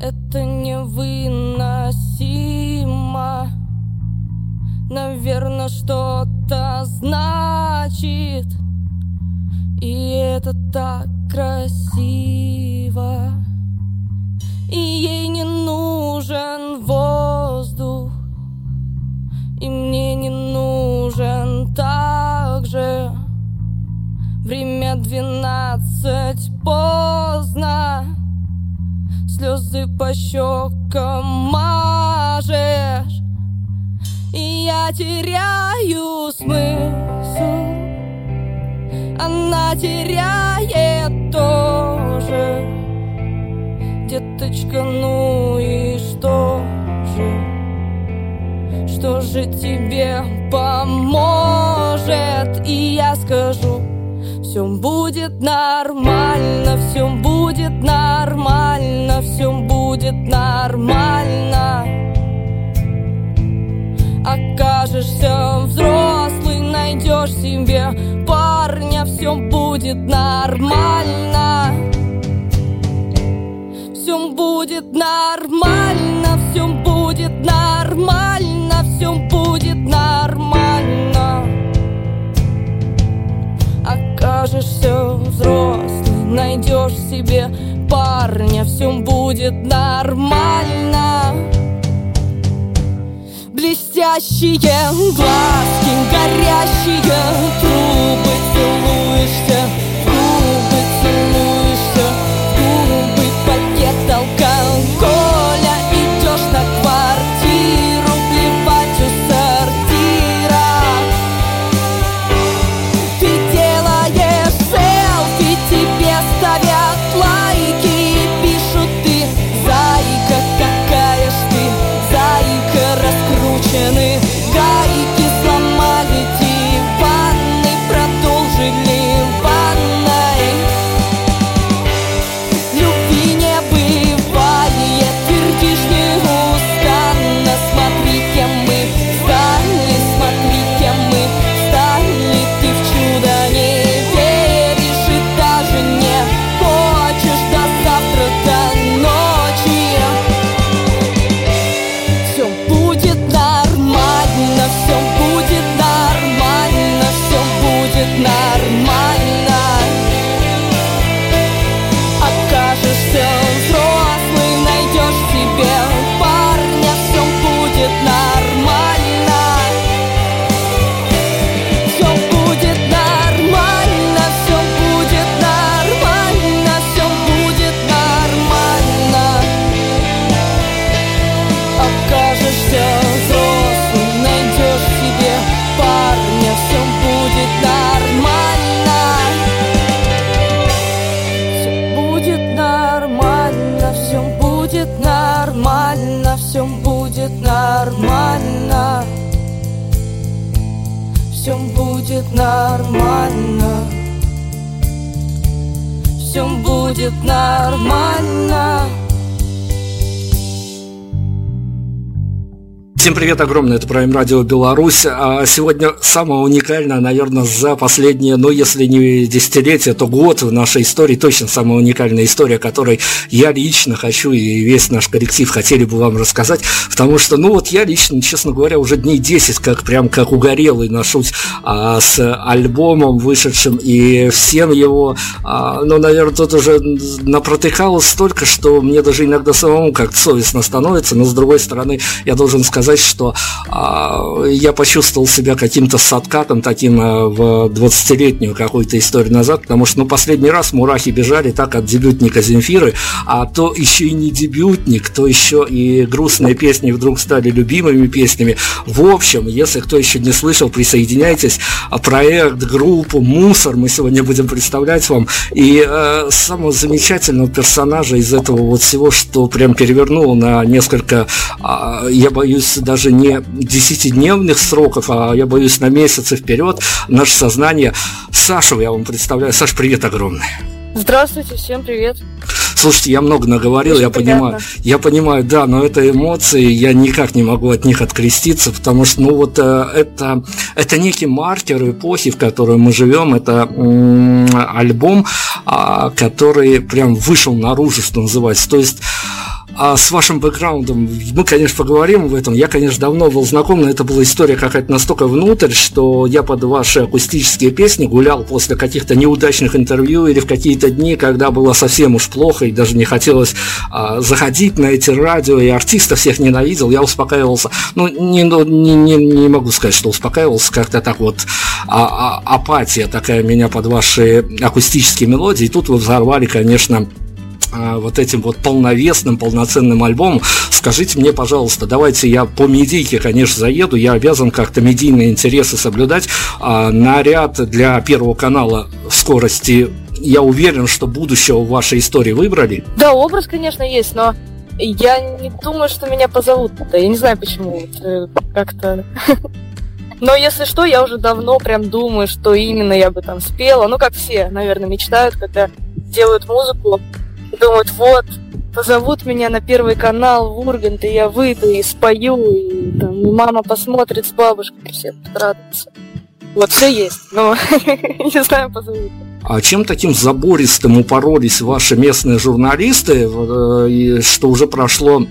Это невыносимо. Наверное, что-то значит. И это так красиво. И ей не нужен воздух. И мне не нужен также. Время двенадцать поздно Слезы по щекам мажешь И я теряю смысл Она теряет тоже Деточка, ну и что же? Что же тебе поможет? И я скажу все будет нормально, все будет нормально, все будет нормально. Окажешься взрослый, найдешь себе парня, все будет нормально. Все будет нормально, все будет нормально, все будет нормально. Окажешься взрослый, найдешь себе парня, все будет нормально. Блестящие глазки, горящие трубы, целуешься, Всем привет огромное, это Prime Radio Беларусь. А сегодня самое уникальное, наверное, за последние, ну, если не десятилетие, то год в нашей истории, точно самая уникальная история, которой я лично хочу и весь наш коллектив хотели бы вам рассказать, потому что, ну, вот я лично, честно говоря, уже дней 10, как прям как угорелый ношусь а, с альбомом вышедшим, и всем его, а, ну, наверное, тут уже напротыкалось столько, что мне даже иногда самому как-то совестно становится, но, с другой стороны, я должен сказать, сказать, что а, я почувствовал себя каким-то садкатом таким а, в 20-летнюю какую-то историю назад, потому что, ну, последний раз мурахи бежали так от дебютника Земфиры, а то еще и не дебютник, то еще и грустные песни вдруг стали любимыми песнями. В общем, если кто еще не слышал, присоединяйтесь. Проект, группу «Мусор» мы сегодня будем представлять вам. И э, самого замечательного персонажа из этого вот всего, что прям перевернуло на несколько, э, я боюсь, даже не десятидневных сроков, а я боюсь на месяцы вперед наше сознание. Сашу я вам представляю. Саш, привет огромный. Здравствуйте, всем привет. Слушайте, я много наговорил, Очень я приятно. понимаю, я понимаю, да, но это эмоции, я никак не могу от них откреститься, потому что, ну вот э, это, это некий маркер эпохи, в которой мы живем, это альбом, а, который прям вышел наружу, что называется, то есть а с вашим бэкграундом мы, конечно, поговорим об этом. Я, конечно, давно был знаком, но это была история какая-то настолько внутрь, что я под ваши акустические песни гулял после каких-то неудачных интервью или в какие-то дни, когда было совсем уж плохо и даже не хотелось а, заходить на эти радио, и артистов всех ненавидел, я успокаивался. Ну, не, ну, не, не, не могу сказать, что успокаивался, как-то так вот а, а, апатия такая меня под ваши акустические мелодии. И тут вы взорвали, конечно, вот этим вот полновесным, полноценным альбомом. Скажите мне, пожалуйста, давайте я по медийке, конечно, заеду, я обязан как-то медийные интересы соблюдать. А, наряд для Первого канала скорости, я уверен, что будущего в вашей истории выбрали. Да, образ, конечно, есть, но я не думаю, что меня позовут. Я не знаю, почему. Как-то... Но если что, я уже давно прям думаю, что именно я бы там спела. Ну, как все, наверное, мечтают, когда делают музыку, думают, вот, позовут меня на первый канал в Ургант, и я выйду и спою, и там, мама посмотрит с бабушкой, все радуются. Вот все есть, но не знаю, позовут. А чем таким забористым упоролись ваши местные журналисты, э, что уже прошло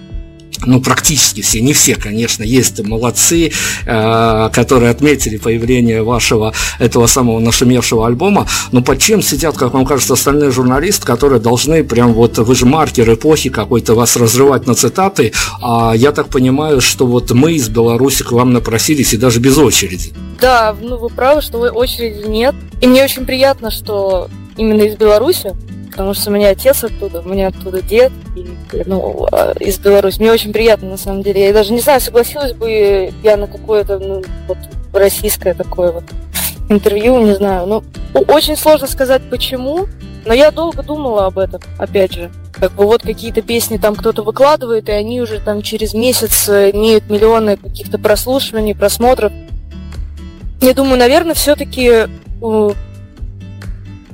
ну, практически все, не все, конечно, есть молодцы, э, которые отметили появление вашего, этого самого нашумевшего альбома, но под чем сидят, как вам кажется, остальные журналисты, которые должны прям вот, вы же маркер эпохи какой-то вас разрывать на цитаты, а я так понимаю, что вот мы из Беларуси к вам напросились и даже без очереди. Да, ну вы правы, что очереди нет, и мне очень приятно, что именно из Беларуси, потому что у меня отец оттуда, у меня оттуда дед, и, ну, а, из Беларуси. Мне очень приятно, на самом деле. Я даже не знаю, согласилась бы я на какое-то, ну, вот, российское такое вот интервью, не знаю. Ну, очень сложно сказать, почему, но я долго думала об этом, опять же. Как бы вот какие-то песни там кто-то выкладывает, и они уже там через месяц имеют миллионы каких-то прослушиваний, просмотров. Я думаю, наверное, все-таки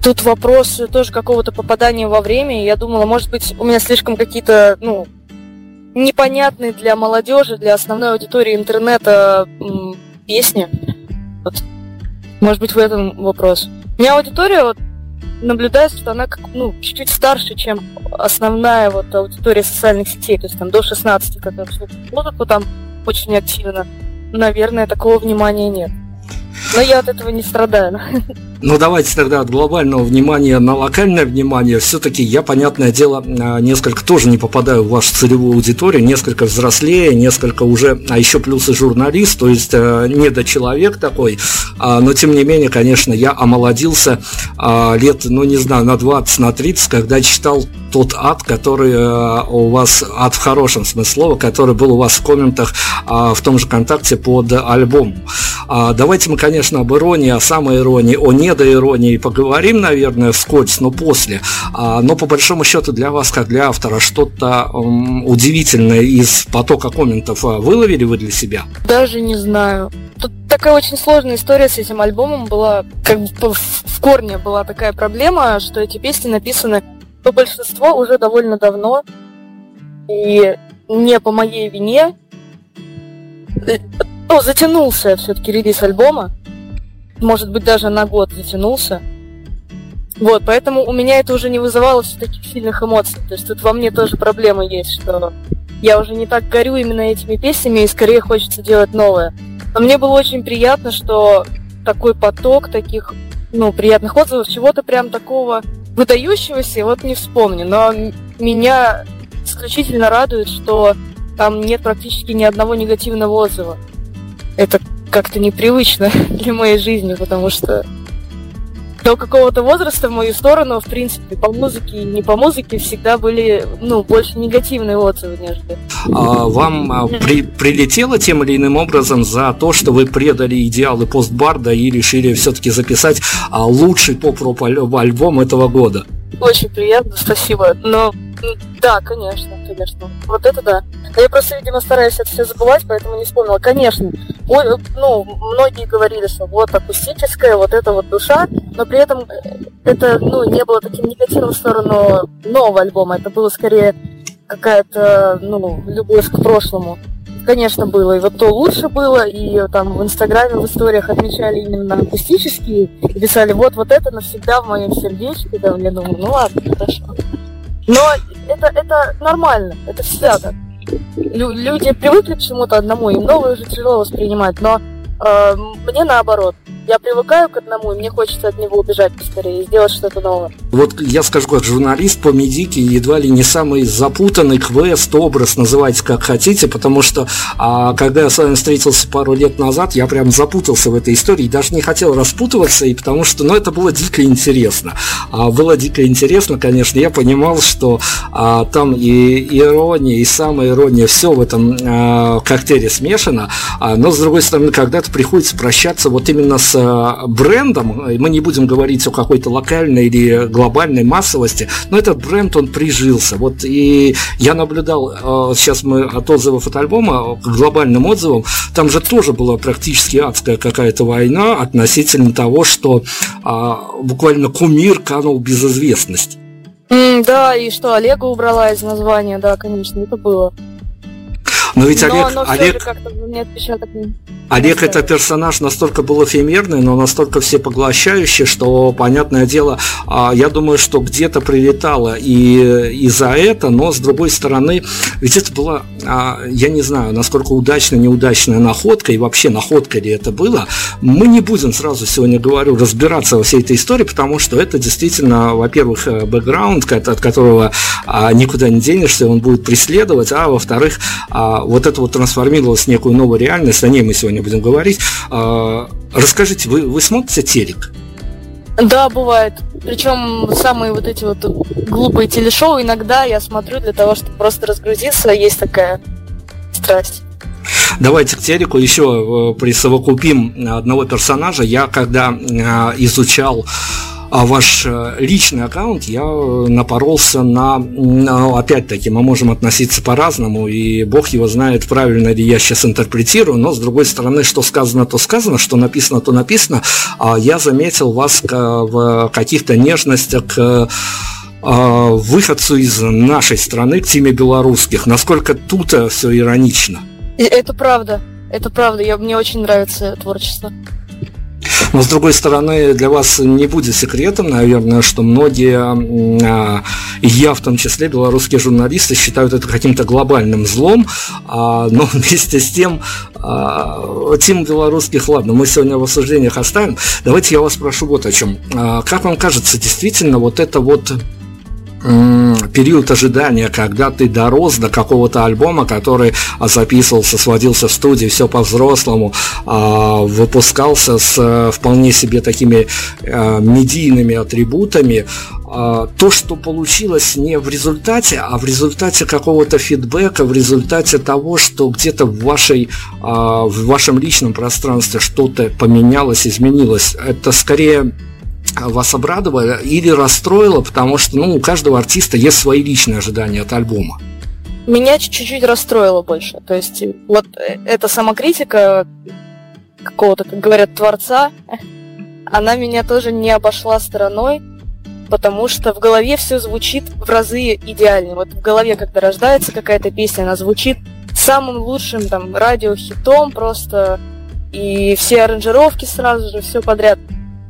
Тут вопрос тоже какого-то попадания во время. Я думала, может быть, у меня слишком какие-то, ну, непонятные для молодежи, для основной аудитории интернета песни. Вот. Может быть, в этом вопрос. У меня аудитория вот, наблюдается, что она как, ну, чуть-чуть старше, чем основная вот аудитория социальных сетей, то есть там до 16, когда слушают музыку там очень активно. Наверное, такого внимания нет. Но я от этого не страдаю. Ну, давайте тогда от глобального внимания на локальное внимание. Все-таки я, понятное дело, а, несколько тоже не попадаю в вашу целевую аудиторию, несколько взрослее, несколько уже, а еще плюс и журналист, то есть э, недочеловек такой. А, но, тем не менее, конечно, я омолодился а, лет, ну, не знаю, на 20, на 30, когда читал тот ад, который э, у вас, ад в хорошем смысле слова, который был у вас в комментах в том же контакте под альбом. Давайте мы, конечно, об иронии, о самой иронии, о не до иронии поговорим, наверное, вскользь, но после. А, но по большому счету для вас, как для автора, что-то удивительное из потока комментов а, выловили вы для себя? Даже не знаю. Тут такая очень сложная история с этим альбомом была, как бы в корне была такая проблема, что эти песни написаны по большинству уже довольно давно, и не по моей вине. Э, ну, затянулся все-таки релиз альбома может быть, даже на год затянулся. Вот, поэтому у меня это уже не вызывало все таких сильных эмоций. То есть тут во мне тоже проблема есть, что я уже не так горю именно этими песнями, и скорее хочется делать новое. Но мне было очень приятно, что такой поток таких, ну, приятных отзывов, чего-то прям такого выдающегося, вот не вспомню. Но меня исключительно радует, что там нет практически ни одного негативного отзыва. Это как-то непривычно для моей жизни, потому что до какого-то возраста в мою сторону, в принципе, по музыке и не по музыке всегда были, ну, больше негативные отзывы, нежели. А, вам а, при, прилетело тем или иным образом за то, что вы предали идеалы постбарда и решили все-таки записать а, лучший поп-роп альбом этого года? Очень приятно, спасибо. Но да, конечно, конечно. Вот это да. Я просто, видимо, стараюсь это все забывать, поэтому не вспомнила. Конечно, ой, ну, многие говорили, что вот акустическая, вот это вот душа, но при этом э, это, ну, не было таким негативным в сторону нового альбома. Это было скорее какая-то, ну, любовь к прошлому. Конечно, было. И вот то лучше было, и там в Инстаграме, в историях отмечали именно акустические, и писали, вот, вот это навсегда в моем сердечке, да, я думаю, ну ладно, хорошо. Но это, это нормально, это всегда так. Лю- люди привыкли к чему-то одному, им новое уже тяжело воспринимать, но э, мне наоборот я привыкаю к одному, и мне хочется от него убежать поскорее и сделать что-то новое. Вот я скажу, как журналист по медике, едва ли не самый запутанный квест, образ, называйте как хотите, потому что а, когда я с вами встретился пару лет назад, я прям запутался в этой истории, даже не хотел распутываться, и потому что, ну, это было дико интересно. А, было дико интересно, конечно, я понимал, что а, там и ирония, и самая ирония, все в этом а, коктейле смешано, а, но, с другой стороны, когда-то приходится прощаться вот именно с Э, брендом, мы не будем говорить о какой-то локальной или глобальной массовости, но этот бренд, он прижился. Вот и я наблюдал, э, сейчас мы от отзывов от альбома к глобальным отзывам, там же тоже была практически адская какая-то война относительно того, что а, буквально кумир канул без известности. Mm, да, и что Олега убрала из названия, да, конечно, это было. Но ведь Олег, но, но Олег, Олег это персонаж настолько был эфемерный, но настолько всепоглощающий, что, понятное дело, а, я думаю, что где-то прилетало и, и за это, но с другой стороны, ведь это была, а, я не знаю, насколько удачная, неудачная находка, и вообще находка ли это было, мы не будем сразу сегодня, говорю, разбираться во всей этой истории, потому что это действительно, во-первых, э, бэкграунд, от которого а, никуда не денешься, он будет преследовать, а во-вторых, вот это вот трансформировалось в некую новую реальность, о ней мы сегодня будем говорить. А, расскажите, вы, вы смотрите телек? Да, бывает. Причем самые вот эти вот глупые телешоу иногда я смотрю для того, чтобы просто разгрузиться. Есть такая страсть. Давайте к телеку еще э, присовокупим одного персонажа. Я когда э, изучал ваш э, личный аккаунт, я э, напоролся на, опять-таки, мы можем относиться по-разному, и бог его знает, правильно ли я сейчас интерпретирую, но, с другой стороны, что сказано, то сказано, что написано, то написано. А я заметил вас в каких-то нежностях к а, выходцу из нашей страны, к теме белорусских. Насколько тут все иронично? Это правда. Это правда. Я, мне очень нравится творчество. Но с другой стороны, для вас не будет секретом, наверное, что многие, а, я в том числе, белорусские журналисты считают это каким-то глобальным злом, а, но вместе с тем, а, тем белорусских, ладно, мы сегодня в осуждениях оставим. Давайте я вас спрошу вот о чем. Как вам кажется, действительно, вот это вот период ожидания, когда ты дорос до какого-то альбома, который записывался, сводился в студии, все по-взрослому, а, выпускался с э, вполне себе такими э, медийными атрибутами, а, то, что получилось не в результате, а в результате какого-то фидбэка, в результате того, что где-то в, вашей, а, в вашем личном пространстве что-то поменялось, изменилось, это скорее вас обрадовало или расстроило, потому что ну, у каждого артиста есть свои личные ожидания от альбома? Меня чуть-чуть расстроило больше. То есть вот э, эта самокритика какого-то, как говорят, творца, она меня тоже не обошла стороной, потому что в голове все звучит в разы идеальнее. Вот в голове, когда рождается какая-то песня, она звучит самым лучшим там радиохитом просто, и все аранжировки сразу же, все подряд.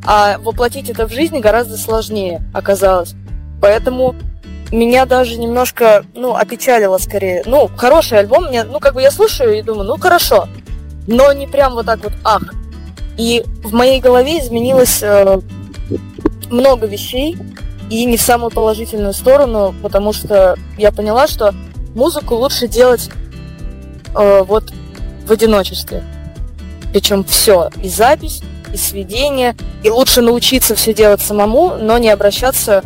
А воплотить это в жизни гораздо сложнее оказалось. Поэтому меня даже немножко, ну, опечалило скорее. Ну, хороший альбом, мне, ну, как бы я слушаю и думаю, ну, хорошо. Но не прям вот так вот, ах. И в моей голове изменилось э, много вещей, и не в самую положительную сторону, потому что я поняла, что музыку лучше делать э, вот в одиночестве. Причем все, и запись, и сведение, и лучше научиться все делать самому, но не обращаться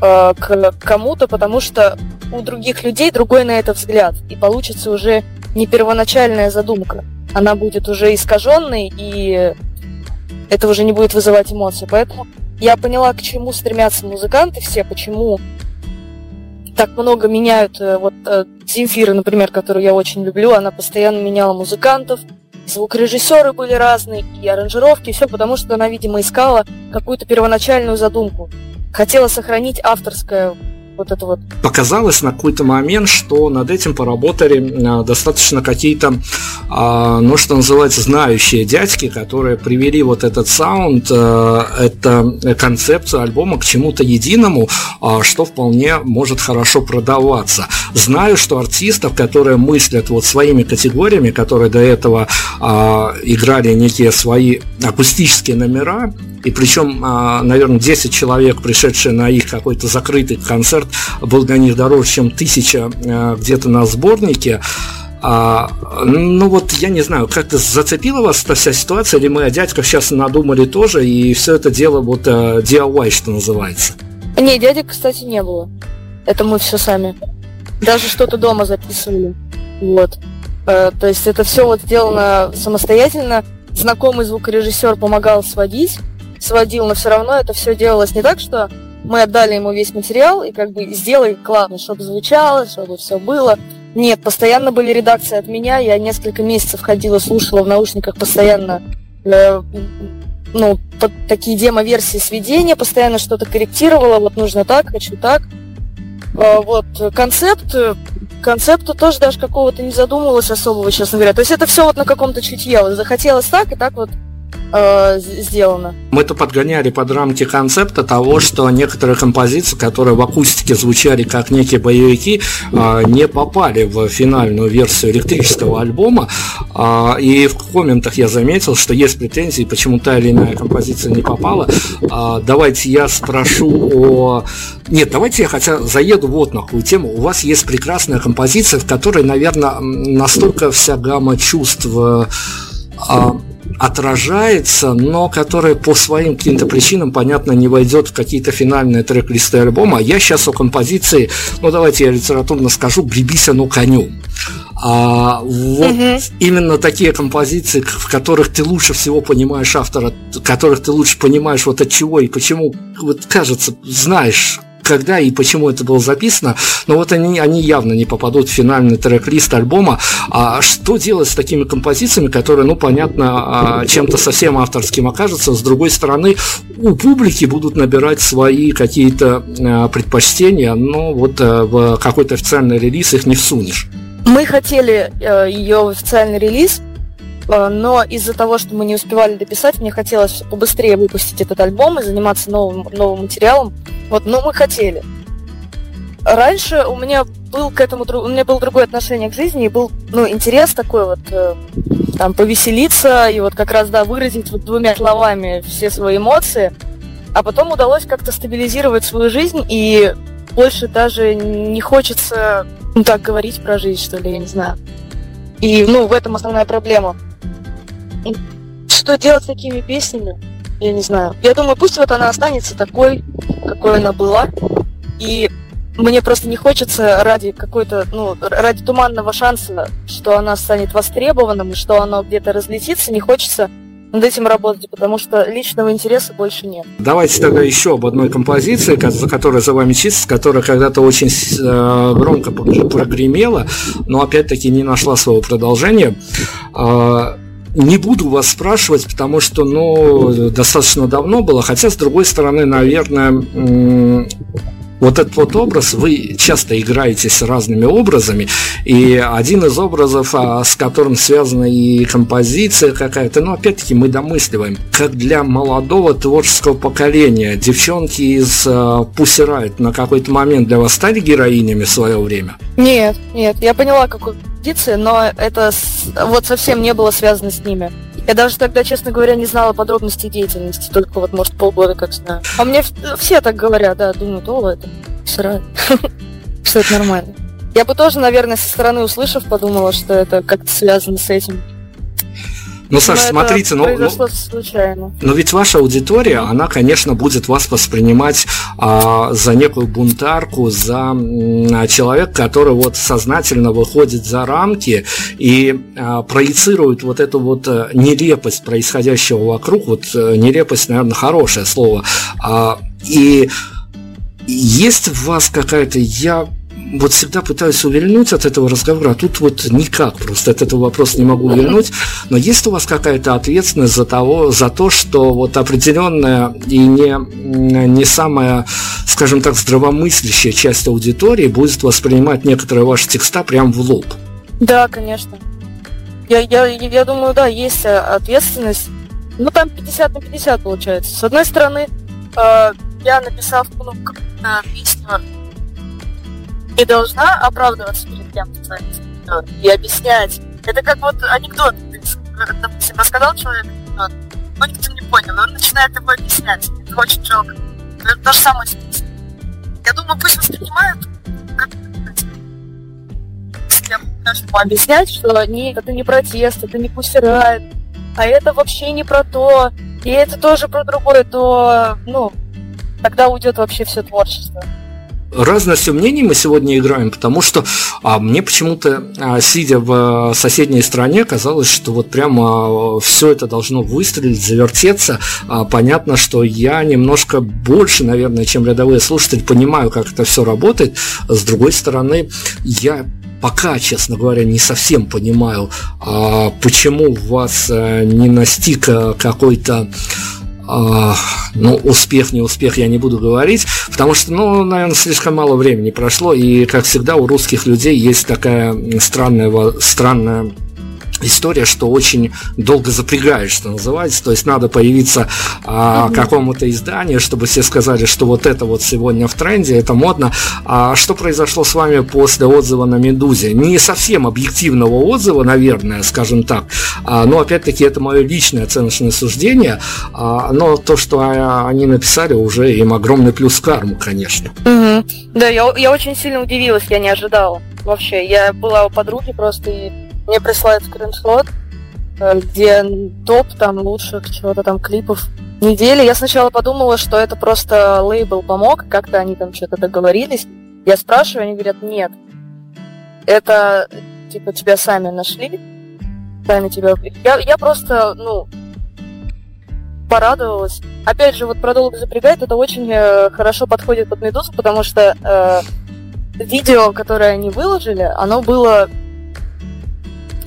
э, к кому-то, потому что у других людей другой на это взгляд, и получится уже не первоначальная задумка. Она будет уже искаженной, и это уже не будет вызывать эмоции. Поэтому я поняла, к чему стремятся музыканты все, почему так много меняют. Э, вот э, Земфира, например, которую я очень люблю, она постоянно меняла музыкантов, звукорежиссеры были разные, и аранжировки, и все, потому что она, видимо, искала какую-то первоначальную задумку. Хотела сохранить авторское вот это вот. Показалось на какой-то момент, что над этим поработали а, достаточно какие-то, а, ну, что называется, знающие дядьки, которые привели вот этот саунд, а, это концепцию альбома к чему-то единому, что вполне может хорошо продаваться. Знаю, что артистов, которые мыслят вот своими категориями, которые до этого играли некие свои акустические номера, и причем, наверное, 10 человек, пришедшие на их какой-то закрытый концерт, был для них дороже, чем тысяча э, где-то на сборнике. А, ну вот, я не знаю, как-то зацепила вас эта вся ситуация, или мы о дядьках сейчас надумали тоже, и все это дело вот э, DIY, что называется? Не, дядек, кстати, не было. Это мы все сами. Даже что-то дома записывали. Вот. Э, то есть это все вот сделано самостоятельно. Знакомый звукорежиссер помогал сводить сводил, но все равно это все делалось не так, что мы отдали ему весь материал и как бы сделай классно, чтобы звучало, чтобы все было. Нет, постоянно были редакции от меня, я несколько месяцев ходила, слушала в наушниках постоянно э, ну, под такие демо-версии сведения, постоянно что-то корректировала, вот нужно так, хочу так. Э, вот, концепт, концепту тоже даже какого-то не задумывалась особого, честно говоря. То есть это все вот на каком-то чутье. Захотелось так, и так вот э, сделано. Мы это подгоняли под рамки концепта того, что некоторые композиции, которые в акустике звучали как некие боевики, э, не попали в финальную версию электрического альбома. Э, и в комментах я заметил, что есть претензии, почему та или иная композиция не попала. Давайте я спрошу о... Нет, давайте я хотя заеду вот на какую тему. У вас есть прекрасная композиция, в которой, наверное, настолько вся гамма чувств отражается, но которая по своим каким-то причинам, понятно, не войдет в какие-то финальные трек-листы альбома. Я сейчас о композиции, ну давайте я литературно скажу, «Гребись оно конем». А вот угу. именно такие композиции, в которых ты лучше всего понимаешь автора, которых ты лучше понимаешь вот от чего и почему, вот кажется, знаешь, когда и почему это было записано, но вот они, они явно не попадут в финальный трек-лист альбома. А что делать с такими композициями, которые, ну, понятно, а, чем-то совсем авторским окажутся, с другой стороны, у публики будут набирать свои какие-то а, предпочтения, но вот а, в какой-то официальный релиз их не всунешь. Мы хотели э, ее в официальный релиз, Э, но из-за того, что мы не успевали дописать, мне хотелось побыстрее выпустить этот альбом и заниматься новым, новым материалом. Вот, но мы хотели. Раньше у меня был к этому у меня было другое отношение к жизни, и был ну, интерес такой вот э, там повеселиться и вот как раз да выразить вот двумя словами все свои эмоции. А потом удалось как-то стабилизировать свою жизнь, и больше даже не хочется ну, так говорить про жизнь, что ли, я не знаю. И, ну, в этом основная проблема. Что делать с такими песнями? Я не знаю. Я думаю, пусть вот она останется такой, какой она была. И мне просто не хочется ради какой-то, ну, ради туманного шанса, что она станет востребованным что оно где-то разлетится, не хочется над этим работать, потому что личного интереса больше нет. Давайте тогда еще об одной композиции, за которой за вами чистится, которая когда-то очень э, громко прогремела, но опять-таки не нашла своего продолжения. Не буду вас спрашивать, потому что, ну, достаточно давно было, хотя, с другой стороны, наверное, вот этот вот образ, вы часто играете с разными образами, и один из образов, а, с которым связана и композиция какая-то, ну, опять-таки, мы домысливаем, как для молодого творческого поколения, девчонки из а, Riot на какой-то момент для вас стали героинями в свое время? Нет, нет, я поняла, какой композиции, но это вот совсем не было связано с ними. Я даже тогда, честно говоря, не знала подробностей деятельности, только вот, может, полгода как знаю. А мне все так говорят, да, думают, о, это сыра, что это нормально. Я бы тоже, наверное, со стороны услышав, подумала, что это как-то связано с этим. Ну, Саш, но смотрите, ну, ну, случайно. но ведь ваша аудитория, она, конечно, будет вас воспринимать а, за некую бунтарку, за а, человека, который вот сознательно выходит за рамки и а, проецирует вот эту вот а, нелепость происходящего вокруг, вот а, нелепость, наверное, хорошее слово, а, и есть в вас какая-то, я вот всегда пытаюсь увильнуть от этого разговора, а тут вот никак просто от этого вопроса не могу увильнуть. Но есть у вас какая-то ответственность за, того, за то, что вот определенная и не, не самая, скажем так, здравомыслящая часть аудитории будет воспринимать некоторые ваши текста прям в лоб? Да, конечно. Я, я, я думаю, да, есть э, ответственность. Ну, там 50 на 50 получается. С одной стороны, э, я написав ну, песню не должна оправдываться перед кем-то и объяснять. Это как вот анекдот. допустим, рассказал человек анекдот, но никто не понял, он начинает его объяснять. Это очень жалко. Это то же самое с Я думаю, пусть воспринимают ему объяснять, что нет, это не протест, это не пусирает, а это вообще не про то, и это тоже про другое, то, ну, тогда уйдет вообще все творчество разностью мнений мы сегодня играем, потому что а, мне почему-то, а, сидя в соседней стране, казалось, что вот прямо все это должно выстрелить, завертеться. А, понятно, что я немножко больше, наверное, чем рядовые слушатели, понимаю, как это все работает. С другой стороны, я пока, честно говоря, не совсем понимаю, а, почему вас а, не настиг э, какой-то а, ну, успех, не успех, я не буду говорить, потому что, ну, наверное, слишком мало времени прошло, и, как всегда, у русских людей есть такая странная, странная история, что очень долго запрягаешь, что называется, то есть надо появиться а, какому-то изданию, чтобы все сказали, что вот это вот сегодня в тренде, это модно. А что произошло с вами после отзыва на Медузе? Не совсем объективного отзыва, наверное, скажем так, а, но опять-таки это мое личное оценочное суждение, а, но то, что они написали, уже им огромный плюс карму, конечно. Угу. Да, я, я очень сильно удивилась, я не ожидала вообще. Я была у подруги просто и мне присылают скриншот, э, где топ там лучших чего-то там клипов недели. Я сначала подумала, что это просто лейбл помог, как-то они там что-то договорились. Я спрашиваю, они говорят, нет. Это, типа, тебя сами нашли, сами тебя... Я, я просто, ну, порадовалась. Опять же, вот продолг запрягает, это очень э, хорошо подходит под Медузу, потому что э, видео, которое они выложили, оно было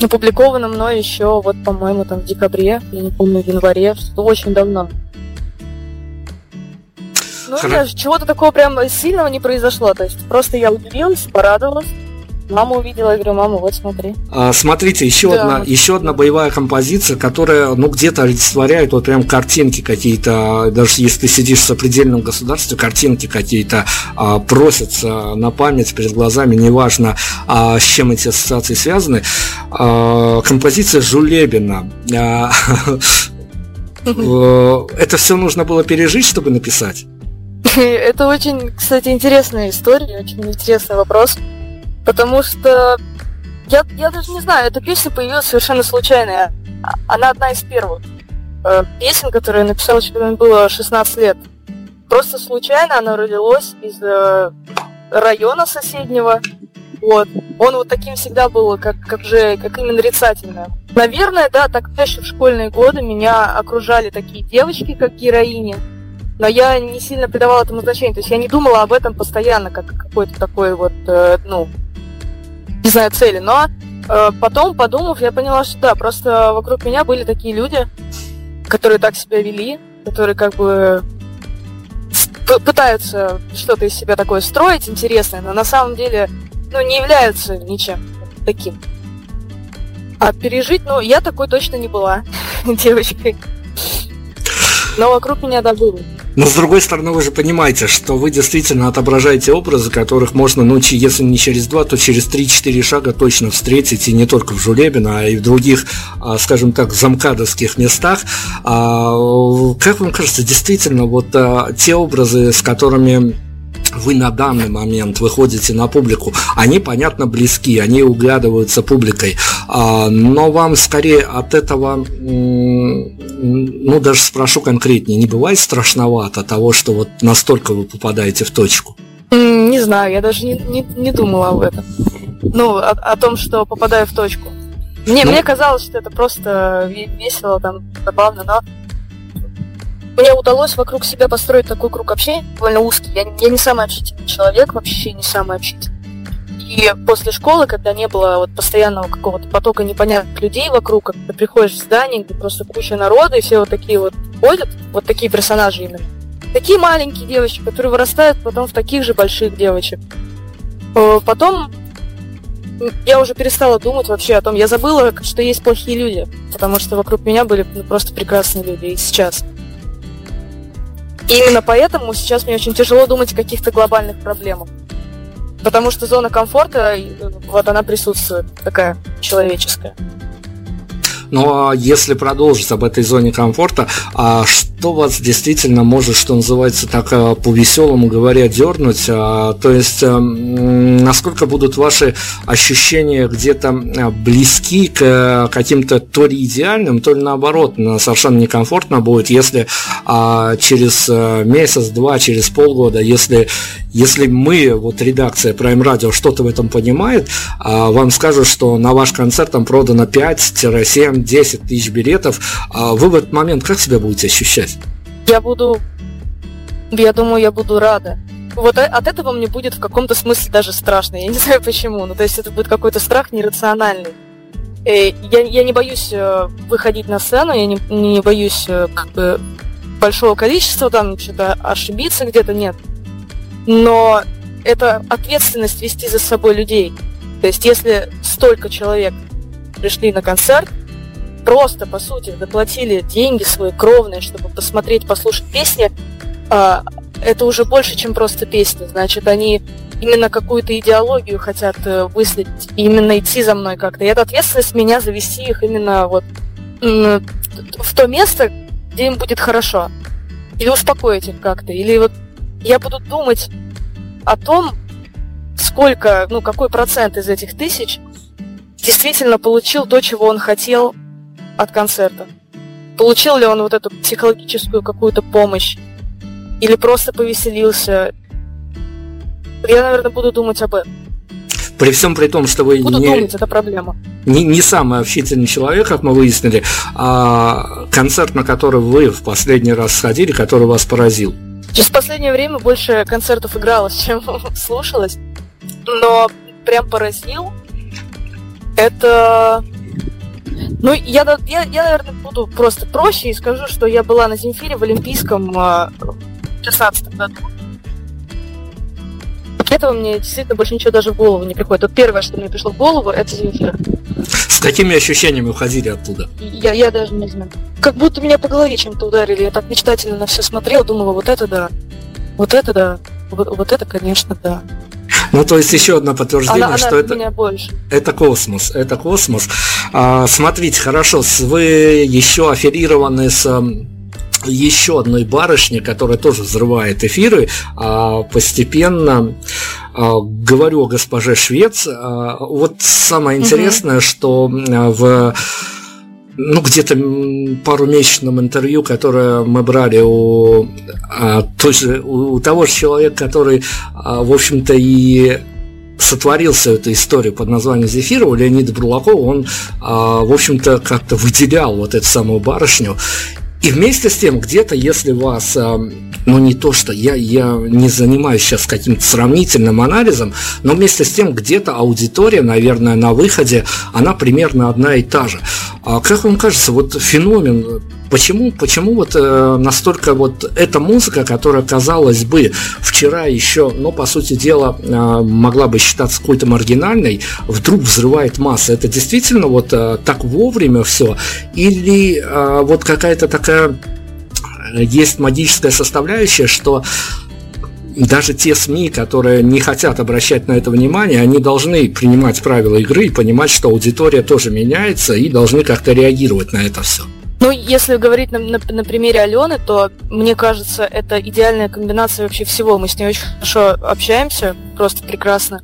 опубликовано мной еще, вот, по-моему, там в декабре, я не помню, в январе, что очень давно. Ну, Хор... чего-то такого прям сильного не произошло. То есть просто я удивилась, порадовалась. Мама увидела, я говорю, мама, вот смотри. А, смотрите, еще да. одна, еще одна боевая композиция, которая, ну, где-то олицетворяет вот прям картинки какие-то, даже если ты сидишь в сопредельном государстве, картинки какие-то а, просятся на память перед глазами, неважно, а, с чем эти ассоциации связаны. А, композиция Жулебина. А, э, это все нужно было пережить, чтобы написать? Это очень, кстати, интересная история, очень интересный вопрос. Потому что я, я даже не знаю, эта песня появилась совершенно случайно. Она одна из первых э, песен, которые я написала, когда мне было 16 лет. Просто случайно она родилась из э, района соседнего. Вот. Он вот таким всегда был, как, как же, как именно нарицательное. Наверное, да, так еще в школьные годы меня окружали такие девочки, как героини. Но я не сильно придавала этому значения. То есть я не думала об этом постоянно, как какой-то такой вот, э, ну, не знаю, цели, но э, потом, подумав, я поняла, что да, просто вокруг меня были такие люди, которые так себя вели, которые как бы пытаются что-то из себя такое строить интересное, но на самом деле ну, не являются ничем таким. А пережить, ну, я такой точно не была девочкой. Но вокруг меня, да. Но с другой стороны, вы же понимаете, что вы действительно отображаете образы, которых можно, ну, если не через два, то через 3-4 шага точно встретить, и не только в Жулебино, а и в других, а, скажем так, замкадовских местах. А, как вам кажется, действительно, вот а, те образы, с которыми вы на данный момент выходите на публику, они, понятно, близки, они углядываются публикой, а, но вам скорее от этого, ну, даже спрошу конкретнее, не бывает страшновато того, что вот настолько вы попадаете в точку? Не знаю, я даже не, не, не думала об этом. Ну, о, о том, что попадаю в точку. Мне, ну, мне казалось, что это просто весело, там, забавно, но мне удалось вокруг себя построить такой круг общения, довольно узкий. Я, я не самый общительный человек, вообще не самый общительный. И после школы, когда не было вот постоянного какого-то потока непонятных людей вокруг, когда ты приходишь в здание, где просто куча народа, и все вот такие вот ходят, вот такие персонажи именно. Такие маленькие девочки, которые вырастают потом в таких же больших девочек. Э, потом я уже перестала думать вообще о том, я забыла, что есть плохие люди, потому что вокруг меня были просто прекрасные люди и сейчас. Именно поэтому сейчас мне очень тяжело думать о каких-то глобальных проблемах. Потому что зона комфорта, вот она присутствует, такая человеческая. Ну а если продолжить об этой зоне комфорта, а что вас действительно может, что называется, так э, по-веселому говоря, дернуть? А, то есть, а, насколько будут ваши ощущения где-то э, близки к каким-то то ли идеальным, то ли наоборот, совершенно некомфортно будет, если а, через месяц, два, через полгода, если, если мы, вот редакция Prime Radio, что-то в этом понимает, а, вам скажут, что на ваш концерт там продано 5-7 10 тысяч билетов, вы в этот момент как себя будете ощущать? Я буду, я думаю, я буду рада. Вот от этого мне будет в каком-то смысле даже страшно. Я не знаю почему. Ну, то есть это будет какой-то страх нерациональный. Э, я, я не боюсь э, выходить на сцену, я не, не боюсь э, как бы большого количества, там что-то ошибиться где-то, нет. Но это ответственность вести за собой людей. То есть если столько человек пришли на концерт, просто, по сути, заплатили деньги свои кровные, чтобы посмотреть, послушать песни, а, это уже больше, чем просто песни. Значит, они именно какую-то идеологию хотят э, выследить, именно идти за мной как-то. И это ответственность меня завести их именно вот в то место, где им будет хорошо. Или успокоить их как-то. Или вот я буду думать о том, сколько, ну, какой процент из этих тысяч действительно получил то, чего он хотел от концерта? Получил ли он вот эту психологическую какую-то помощь? Или просто повеселился? Я, наверное, буду думать об этом. При всем при том, что вы Буду не, думать, это проблема. Не, не самый общительный человек, как мы выяснили, а концерт, на который вы в последний раз сходили, который вас поразил. Сейчас в последнее время больше концертов игралось, чем слушалось. Но прям поразил. Это ну, я, я, я, наверное, буду просто проще и скажу, что я была на Земфире в Олимпийском э, в 16 году. От этого мне действительно больше ничего даже в голову не приходит. Вот первое, что мне пришло в голову, это Земфира. С какими ощущениями уходили оттуда? Я, я даже не знаю. Как будто меня по голове чем-то ударили. Я так мечтательно на все смотрела, думала, вот это да, вот это да, вот, вот это, конечно, да. Ну, то есть еще одно подтверждение, она, что она это, больше. это космос. Это космос. А, смотрите, хорошо, вы еще аффилированы с еще одной барышней, которая тоже взрывает эфиры, а постепенно а, говорю о госпоже Швец. А, вот самое интересное, угу. что в ну, где-то парумесячном интервью, которое мы брали у, а, той же, у, того же человека, который, а, в общем-то, и сотворил всю эту историю под названием Зефира, у Леонида Бурлакова, он, а, в общем-то, как-то выделял вот эту самую барышню. И вместе с тем, где-то, если вас, ну не то, что я, я не занимаюсь сейчас каким-то сравнительным анализом, но вместе с тем, где-то аудитория, наверное, на выходе, она примерно одна и та же. А как вам кажется, вот феномен Почему, почему вот э, настолько вот эта музыка, которая, казалось бы, вчера еще, ну, по сути дела, э, могла бы считаться какой-то маргинальной, вдруг взрывает массы? Это действительно вот э, так вовремя все? Или э, вот какая-то такая э, есть магическая составляющая, что даже те СМИ, которые не хотят обращать на это внимание, они должны принимать правила игры и понимать, что аудитория тоже меняется и должны как-то реагировать на это все. Ну, если говорить на, на, на примере Алены, то мне кажется, это идеальная комбинация вообще всего. Мы с ней очень хорошо общаемся, просто прекрасно.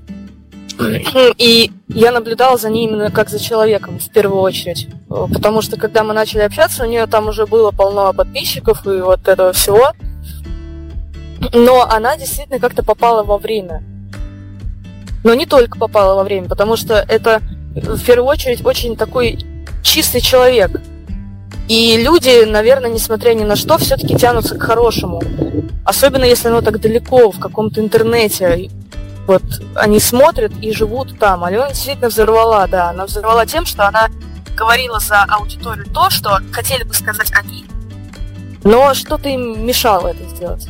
И я наблюдала за ней именно как за человеком в первую очередь. Потому что когда мы начали общаться, у нее там уже было полно подписчиков и вот этого всего. Но она действительно как-то попала во время. Но не только попала во время, потому что это в первую очередь очень такой чистый человек. И люди, наверное, несмотря ни на что, все-таки тянутся к хорошему. Особенно если оно так далеко, в каком-то интернете. Вот они смотрят и живут там. Алена действительно взорвала, да. Она взорвала тем, что она говорила за аудиторию то, что хотели бы сказать они, но что-то им мешало это сделать.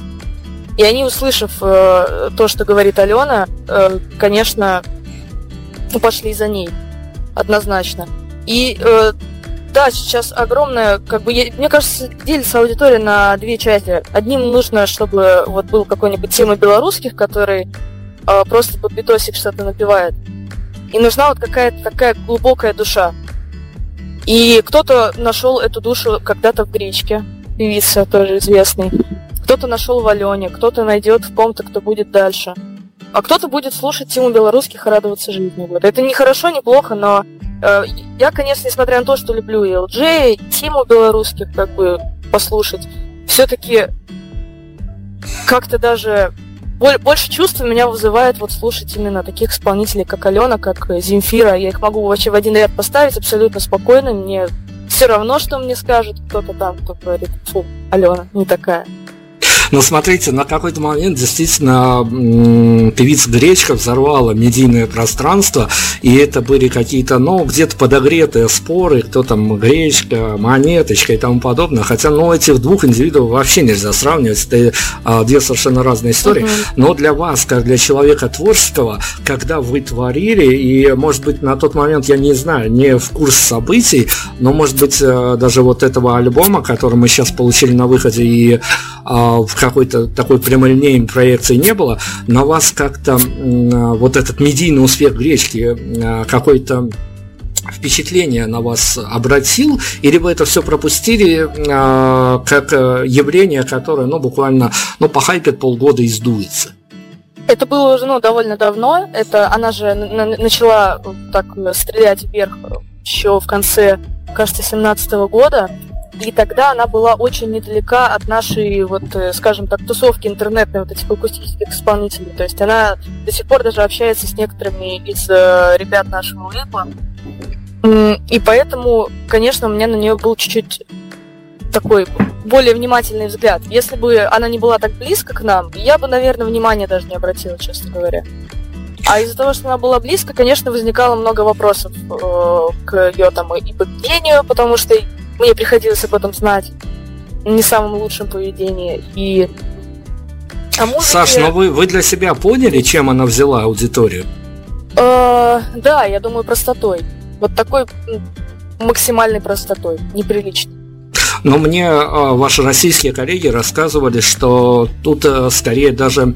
И они, услышав э, то, что говорит Алена, э, конечно, пошли за ней. Однозначно. И э, да, сейчас огромная, как бы, мне кажется, делится аудитория на две части. Одним нужно, чтобы вот был какой-нибудь тема белорусских, который э, просто под битосик что-то напевает. И нужна вот какая-то такая глубокая душа. И кто-то нашел эту душу когда-то в Гречке, певица тоже известный. Кто-то нашел в Алене, кто-то найдет в ком-то, кто будет дальше. А кто-то будет слушать тему белорусских и радоваться жизни. Вот. Это не хорошо, не плохо, но я, конечно, несмотря на то, что люблю и LJ, и Тиму белорусских, как бы, послушать, все-таки как-то даже больше чувств меня вызывает вот слушать именно таких исполнителей, как Алена, как Земфира. Я их могу вообще в один ряд поставить абсолютно спокойно. Мне все равно, что мне скажут кто-то там, кто говорит, фу, Алена не такая. Но смотрите, на какой-то момент действительно певица Гречка взорвала медийное пространство, и это были какие-то, ну, где-то подогретые споры, кто там Гречка, Монеточка и тому подобное. Хотя, ну, этих двух индивидуумов вообще нельзя сравнивать, это а, две совершенно разные истории. Угу. Но для вас, как для человека творческого, когда вы творили, и, может быть, на тот момент, я не знаю, не в курс событий, но, может быть, э, даже вот этого альбома, который мы сейчас получили на выходе, и а, в какой-то такой прямолинейной проекции не было, на вас как-то вот этот медийный успех гречки какой-то впечатление на вас обратил, или вы это все пропустили э, как явление, которое, ну, буквально, ну, похайпит полгода и сдуется? Это было уже, ну, довольно давно. Это она же начала так стрелять вверх еще в конце, кажется, 17 года. И тогда она была очень недалека от нашей, вот, э, скажем так, тусовки интернетной, вот этих акустических исполнителей. То есть она до сих пор даже общается с некоторыми из э, ребят нашего лейбла. И поэтому, конечно, у меня на нее был чуть-чуть такой более внимательный взгляд. Если бы она не была так близко к нам, я бы, наверное, внимания даже не обратила, честно говоря. А из-за того, что она была близко, конечно, возникало много вопросов э, к ее там и поведению, потому что мне приходилось об этом знать не самым лучшим поведением. И а музыке... Саш, но вы, вы для себя поняли, чем она взяла аудиторию? Э, да, я думаю, простотой. Вот такой максимальной простотой, неприличной. Но мне э, ваши российские коллеги рассказывали, что тут э, скорее даже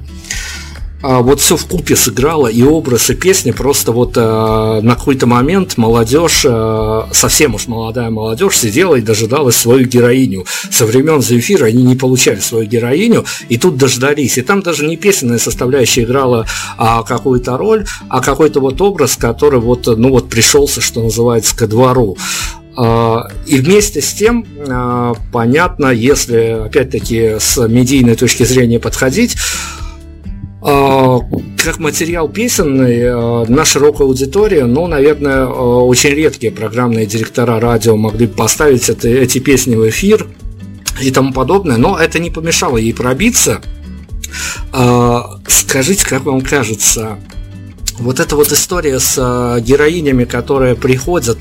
а, вот все в купе сыграло, и образ, и песни, просто вот э, на какой-то момент молодежь, э, совсем уж молодая молодежь, сидела и дожидалась свою героиню. Со времен Земфира они не получали свою героиню, и тут дождались. И там даже не песенная составляющая играла а, какую-то роль, а какой-то вот образ, который вот, ну вот пришелся, что называется, ко двору. И вместе с тем, понятно, если опять-таки с медийной точки зрения подходить, а, как материал песенный а, на широкую аудиторию, ну, наверное, а, очень редкие программные директора радио могли поставить это, эти песни в эфир и тому подобное, но это не помешало ей пробиться. Скажите, как вам кажется, вот эта вот история с героинями, которые приходят,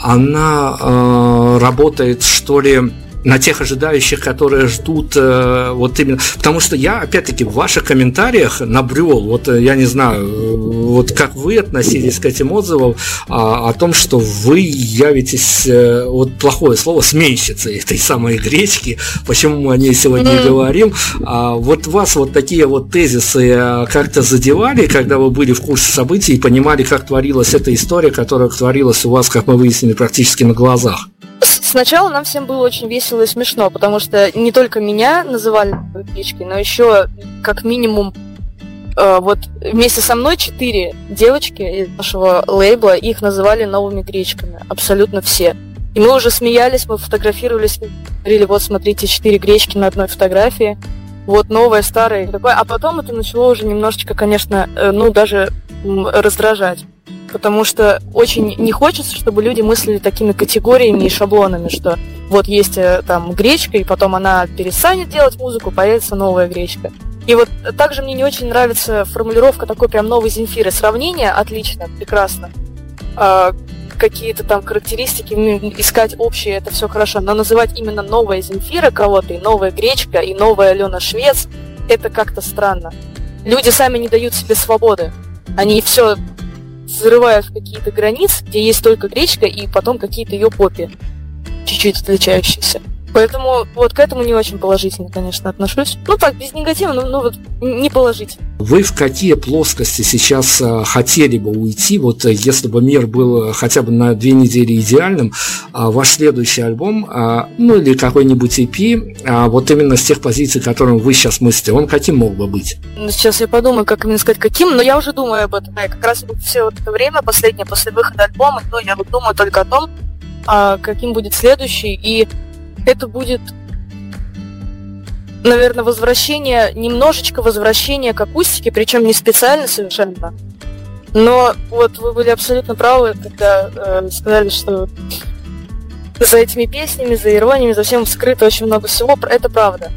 она работает, что ли, на тех ожидающих, которые ждут э, вот именно... Потому что я, опять-таки, в ваших комментариях набрел, вот э, я не знаю, э, вот как вы относились к этим отзывам а, о том, что вы явитесь, вот плохое слово, сменщицей этой самой гречки, почему мы о ней сегодня mm. говорим. А, вот вас вот такие вот тезисы как-то задевали, когда вы были в курсе событий и понимали, как творилась эта история, которая творилась у вас, как мы выяснили, практически на глазах? Сначала нам всем было очень весело и смешно, потому что не только меня называли кличкой, но еще как минимум э, вот вместе со мной четыре девочки из нашего лейбла, их называли новыми гречками, абсолютно все. И мы уже смеялись, мы фотографировались, говорили, вот смотрите, четыре гречки на одной фотографии, вот новое, старое, такое. А потом это начало уже немножечко, конечно, э, ну даже раздражать потому что очень не хочется, чтобы люди мыслили такими категориями и шаблонами, что вот есть э, там гречка, и потом она перестанет делать музыку, появится новая гречка. И вот также мне не очень нравится формулировка такой прям новой Земфиры. Сравнение отлично, прекрасно. А, какие-то там характеристики, искать общие, это все хорошо. Но называть именно новая Земфира кого-то, и новая гречка, и новая Алена Швец, это как-то странно. Люди сами не дают себе свободы. Они все взрывают какие-то границы, где есть только гречка и потом какие-то ее попи, чуть-чуть отличающиеся. Поэтому вот к этому не очень положительно, конечно, отношусь. Ну так, без негатива, но ну, вот не положительно. Вы в какие плоскости сейчас а, хотели бы уйти? Вот э, если бы мир был хотя бы на две недели идеальным, а, ваш следующий альбом, а, ну или какой-нибудь EP, а, вот именно с тех позиций, которым вы сейчас мыслите, он каким мог бы быть? Ну, сейчас я подумаю, как именно сказать, каким, но я уже думаю об этом. Я как раз все вот это время, последнее, после выхода альбома, ну, я вот думаю только о том, а, каким будет следующий, и это будет, наверное, возвращение, немножечко возвращение к акустике, причем не специально совершенно. Но вот вы были абсолютно правы, когда э, сказали, что за этими песнями, за ирониями, за всем скрыто очень много всего. Это правда.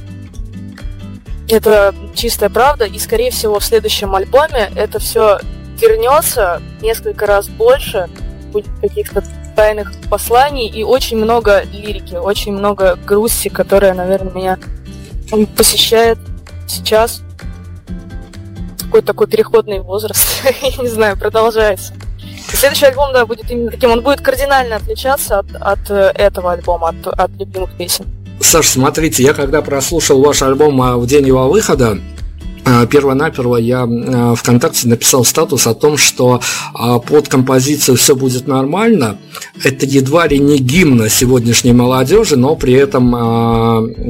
Это чистая правда, и, скорее всего, в следующем альбоме это все вернется несколько раз больше, будет каких-то тайных посланий и очень много лирики, очень много грусти, которая, наверное, меня посещает сейчас. Какой такой переходный возраст, я не знаю, продолжается. И следующий альбом, да, будет именно таким. Он будет кардинально отличаться от, от э, этого альбома, от, от любимых песен. Саш, смотрите, я когда прослушал ваш альбом а, в день его выхода, Первонаперво я а, ВКонтакте написал статус о том, что а, под композицию «Все будет нормально» это едва ли не гимн сегодняшней молодежи, но при этом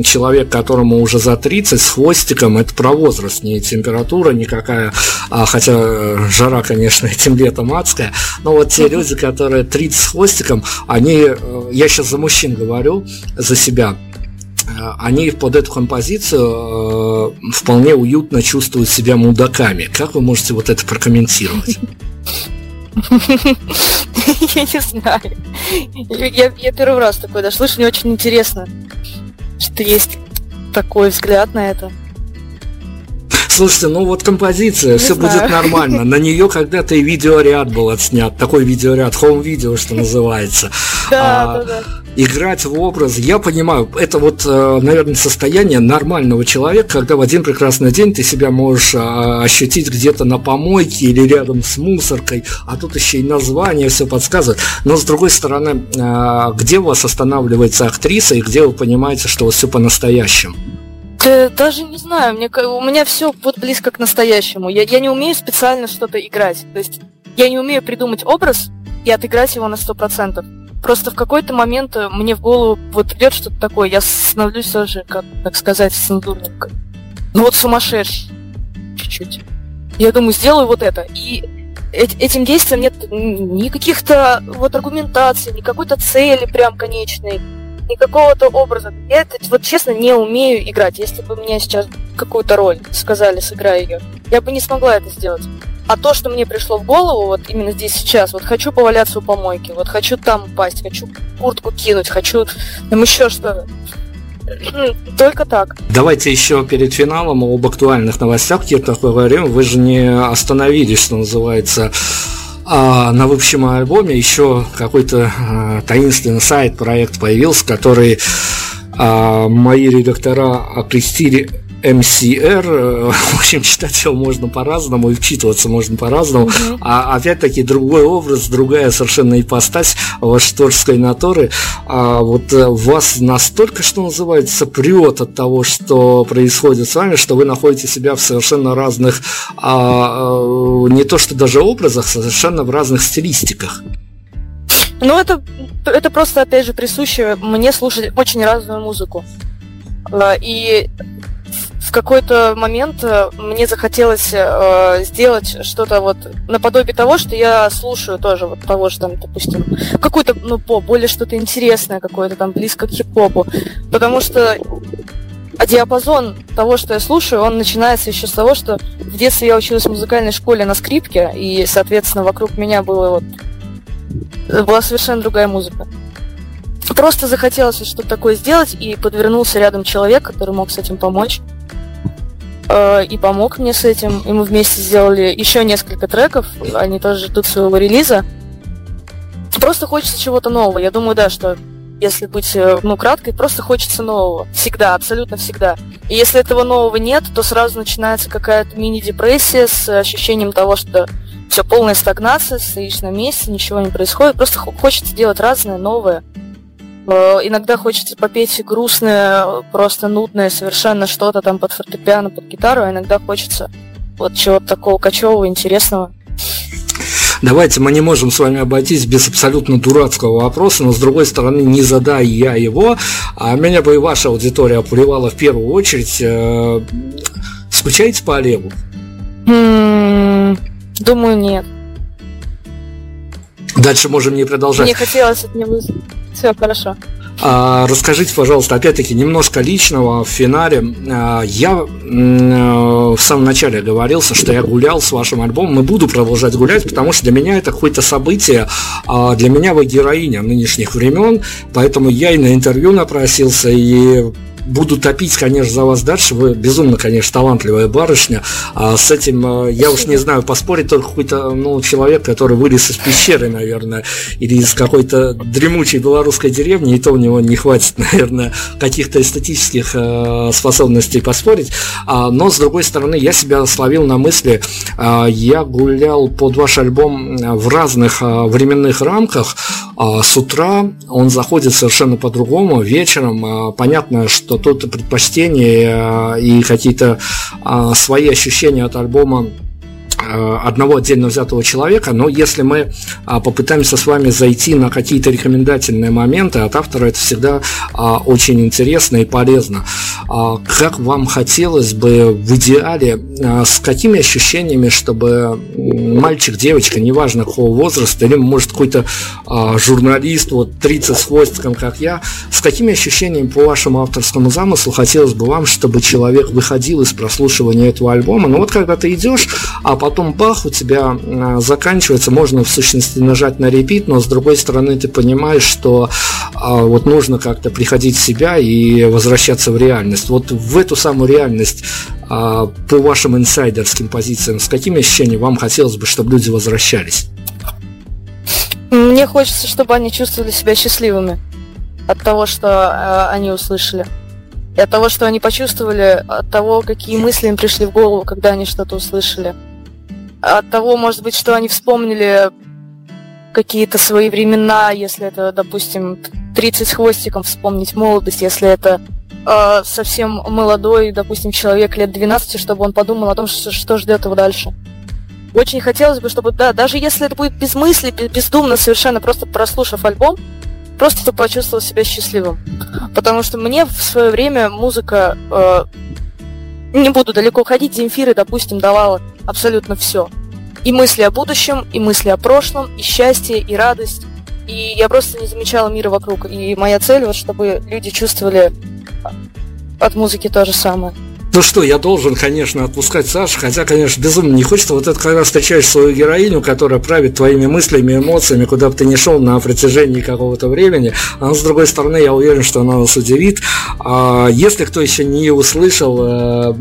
человек, которому уже за 30 с хвостиком, это про возраст, не температура никакая, хотя жара, конечно, этим летом адская, но вот те люди, которые 30 с хвостиком, они, э, я сейчас за мужчин говорю, за себя, Э, они под эту композицию э, вполне уютно чувствуют себя мудаками. Как вы можете вот это прокомментировать? Я не знаю. Я, я первый раз такой да, слышу, мне очень интересно, что есть такой взгляд на это. Слушайте, ну вот композиция, все будет нормально. На нее когда-то и видеоряд был отснят. Такой видеоряд, хоум-видео, что называется. Да, а, да, да. Играть в образ, я понимаю, это вот, э, наверное, состояние нормального человека, когда в один прекрасный день ты себя можешь а, ощутить где-то на помойке или рядом с мусоркой, а тут еще и название все подсказывает. Но с другой стороны, а, где у вас останавливается актриса и где вы понимаете, что у вас все по-настоящему? Да, даже не знаю, мне, у меня все вот близко к настоящему. Я, я не умею специально что-то играть. То есть я не умею придумать образ и отыграть его на сто процентов. Просто в какой-то момент э, мне в голову вот идет что-то такое, я становлюсь тоже, как так сказать, цензурником. Ну вот сумасшедший. Чуть-чуть. Я думаю, сделаю вот это. И этим действием нет никаких-то вот аргументаций, ни какой-то цели прям конечной ни какого-то образа. Я это, вот честно, не умею играть. Если бы мне сейчас какую-то роль сказали, сыграй ее, я бы не смогла это сделать. А то, что мне пришло в голову, вот именно здесь сейчас, вот хочу поваляться у помойки, вот хочу там упасть, хочу куртку кинуть, хочу там еще что-то. Только так. Давайте еще перед финалом об актуальных новостях каких-то поговорим. Вы же не остановились, что называется, а на выпущем альбоме еще какой-то а, таинственный сайт, проект появился, который а, мои редактора окрестили MCR, э, в общем, читать его можно по-разному и вчитываться можно по-разному, mm-hmm. а опять-таки другой образ, другая совершенно ипостась вашей творческой натуры, а вот э, вас настолько, что называется, прет от того, что происходит с вами, что вы находите себя в совершенно разных, а, э, не то что даже образах, совершенно в разных стилистиках. Ну, это это просто, опять же, присуще мне слушать очень разную музыку. И какой-то момент э, мне захотелось э, сделать что-то вот наподобие того, что я слушаю тоже, вот того же там, допустим, какой-то, ну, поп, более что-то интересное какое-то там, близко к хип-хопу. Потому что а диапазон того, что я слушаю, он начинается еще с того, что в детстве я училась в музыкальной школе на скрипке, и, соответственно, вокруг меня было вот была совершенно другая музыка. Просто захотелось что-то такое сделать, и подвернулся рядом человек, который мог с этим помочь. Э, и помог мне с этим. И мы вместе сделали еще несколько треков. Они тоже ждут своего релиза. Просто хочется чего-то нового. Я думаю, да, что если быть, э, ну, краткой, просто хочется нового. Всегда, абсолютно всегда. И если этого нового нет, то сразу начинается какая-то мини-депрессия с ощущением того, что все полная стагнация, стоишь на месте, ничего не происходит. Просто хочется делать разное, новое. Э, иногда хочется попеть грустное, просто нудное, совершенно что-то там под фортепиано, под гитару, а иногда хочется вот чего-то такого кочевого, интересного. Давайте мы не можем с вами обойтись без абсолютно дурацкого вопроса, но с другой стороны, не задая я его, а меня бы и ваша аудитория поливала в первую очередь. Э, скучаете по Олегу? Думаю, нет. Дальше можем не продолжать. Мне хотелось от него все хорошо. А, расскажите, пожалуйста, опять-таки немножко личного в финале. А, я э, в самом начале говорился, что я гулял с вашим альбомом и буду продолжать гулять, потому что для меня это какое-то событие, а для меня вы героиня нынешних времен, поэтому я и на интервью напросился, и буду топить, конечно, за вас дальше. Вы безумно, конечно, талантливая барышня. А с этим, э, я уж не знаю, поспорить только какой-то ну, человек, который вылез из пещеры, наверное, или из какой-то дремучей белорусской деревни, и то у него не хватит, наверное, каких-то эстетических э, способностей поспорить. А, но, с другой стороны, я себя словил на мысли, э, я гулял под ваш альбом в разных э, временных рамках. Э, с утра он заходит совершенно по-другому, вечером. Э, понятно, что тут предпочтения э, и какие-то а, свои ощущения от альбома одного отдельно взятого человека, но если мы а, попытаемся с вами зайти на какие-то рекомендательные моменты от автора, это всегда а, очень интересно и полезно. А, как вам хотелось бы в идеале, с какими ощущениями, чтобы мальчик, девочка, неважно какого возраста, или может какой-то журналист, вот 30 с хвостиком, как я, с какими ощущениями по вашему авторскому замыслу хотелось бы вам, чтобы человек выходил из прослушивания этого альбома? Ну вот когда ты идешь, а потом потом бах, у тебя а, заканчивается, можно в сущности нажать на репит, но с другой стороны ты понимаешь, что а, вот нужно как-то приходить в себя и возвращаться в реальность. Вот в эту самую реальность а, по вашим инсайдерским позициям, с какими ощущениями вам хотелось бы, чтобы люди возвращались? Мне хочется, чтобы они чувствовали себя счастливыми от того, что они услышали. И от того, что они почувствовали, от того, какие мысли им пришли в голову, когда они что-то услышали от того, может быть, что они вспомнили какие-то свои времена, если это, допустим, 30 с хвостиком вспомнить молодость, если это э, совсем молодой, допустим, человек лет 12, чтобы он подумал о том, что, что ждет его дальше. Очень хотелось бы, чтобы, да, даже если это будет без мысли, бездумно, совершенно просто прослушав альбом, просто почувствовал себя счастливым. Потому что мне в свое время музыка э, не буду далеко ходить, Земфиры, допустим, давала абсолютно все. И мысли о будущем, и мысли о прошлом, и счастье, и радость. И я просто не замечала мира вокруг. И моя цель, вот, чтобы люди чувствовали от музыки то же самое. Ну что, я должен, конечно, отпускать Сашу, хотя, конечно, безумно не хочется. Вот это когда встречаешь свою героиню, которая правит твоими мыслями, эмоциями, куда бы ты ни шел на протяжении какого-то времени. А с другой стороны, я уверен, что она нас удивит. А если кто еще не услышал, э,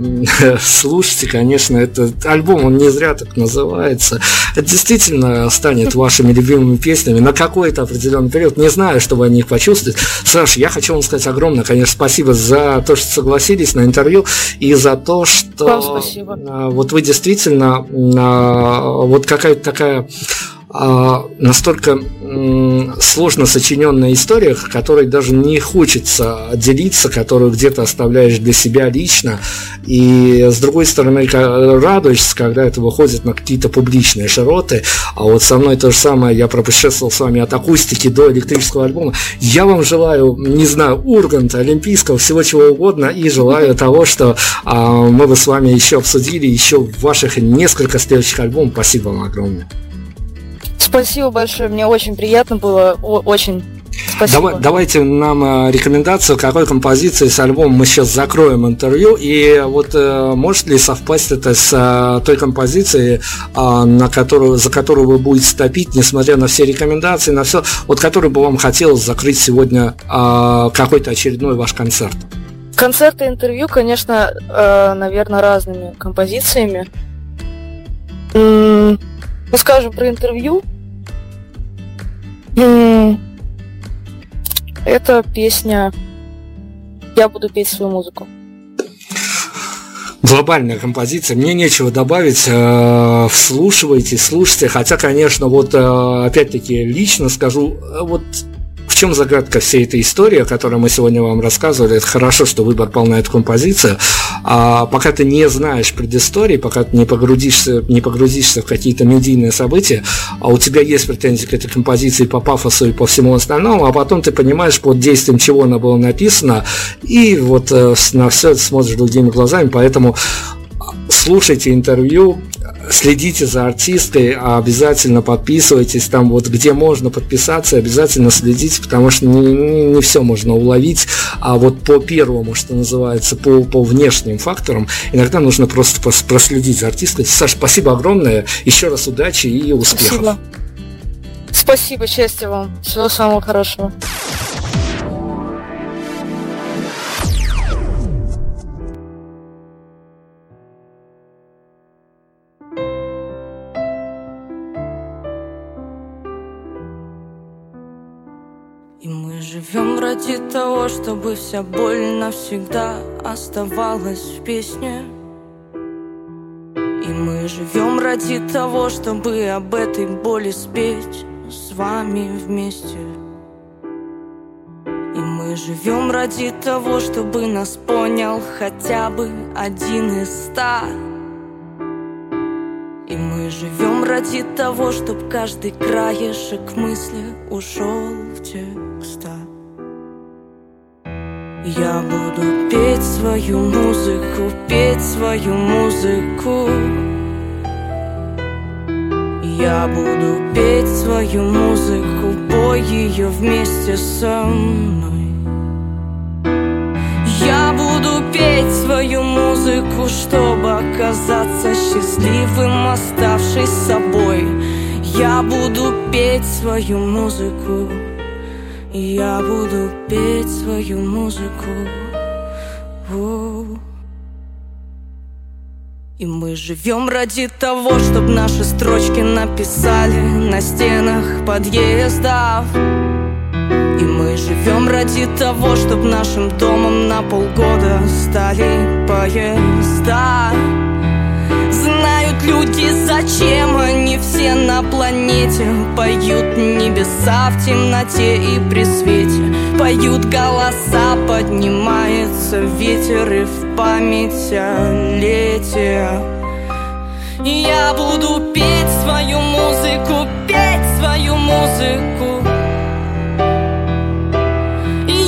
слушайте, конечно, этот альбом, он не зря так называется. Это действительно станет вашими любимыми песнями на какой-то определенный период. Не знаю, что вы о них почувствуете. Саша, я хочу вам сказать огромное, конечно, спасибо за то, что согласились на интервью и за то, что спасибо. вот вы действительно вот какая-то такая а, настолько сложно сочиненная история, которой даже не хочется делиться, которую где-то оставляешь для себя лично, и с другой стороны радуешься, когда это выходит на какие-то публичные широты, а вот со мной то же самое, я пропутешествовал с вами от акустики до электрического альбома. Я вам желаю, не знаю, Урганта, Олимпийского, всего чего угодно, и желаю того, что а, мы бы с вами еще обсудили еще ваших несколько следующих альбомов. Спасибо вам огромное. Спасибо большое, мне очень приятно было, очень Спасибо. Давай, давайте нам э, рекомендацию, какой композиции с альбомом мы сейчас закроем интервью. И вот э, может ли совпасть это с э, той композицией, на которую, за которую вы будете топить, несмотря на все рекомендации, на все, вот которую бы вам хотелось закрыть сегодня какой-то очередной ваш концерт? Концерты и интервью, конечно, наверное, разными композициями. Ну, скажем, про интервью. Это песня «Я буду петь свою музыку». Глобальная композиция, мне нечего добавить, э, вслушивайте, слушайте, хотя, конечно, вот э, опять-таки лично скажу, э, вот в чем загадка всей этой истории, о которой мы сегодня вам рассказывали? Это хорошо, что выбор пал на эту композицию. А пока ты не знаешь предыстории, пока ты не погрузишься, не погрузишься в какие-то медийные события, а у тебя есть претензии к этой композиции по пафосу и по всему остальному, а потом ты понимаешь, под действием чего она была написана, и вот э, на все это смотришь другими глазами, поэтому слушайте интервью, следите за артисткой, а обязательно подписывайтесь там вот где можно подписаться, обязательно следите, потому что не, не, не все можно уловить, а вот по первому, что называется, по, по внешним факторам, иногда нужно просто проследить за артисткой. Саш, спасибо огромное, еще раз удачи и успехов. Спасибо. Спасибо, счастья вам, всего самого хорошего. Чтобы вся боль навсегда оставалась в песне. И мы живем ради того, чтобы об этой боли спеть с вами вместе. И мы живем ради того, чтобы нас понял хотя бы один из ста. И мы живем ради того, чтобы каждый краешек мысли ушел в текста. Я буду петь свою музыку, петь свою музыку. Я буду петь свою музыку, пой ее вместе со мной. Я буду петь свою музыку, чтобы оказаться счастливым, оставшись собой. Я буду петь свою музыку я буду петь свою музыку. И мы живем ради того, чтобы наши строчки написали на стенах подъездов. И мы живем ради того, чтобы нашим домом на полгода стали поезда люди, зачем они все на планете? Поют небеса в темноте и при свете. Поют голоса, поднимается ветер и в память о лете. Я буду петь свою музыку, петь свою музыку.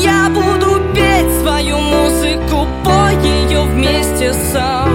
Я буду петь свою музыку, пой ее вместе со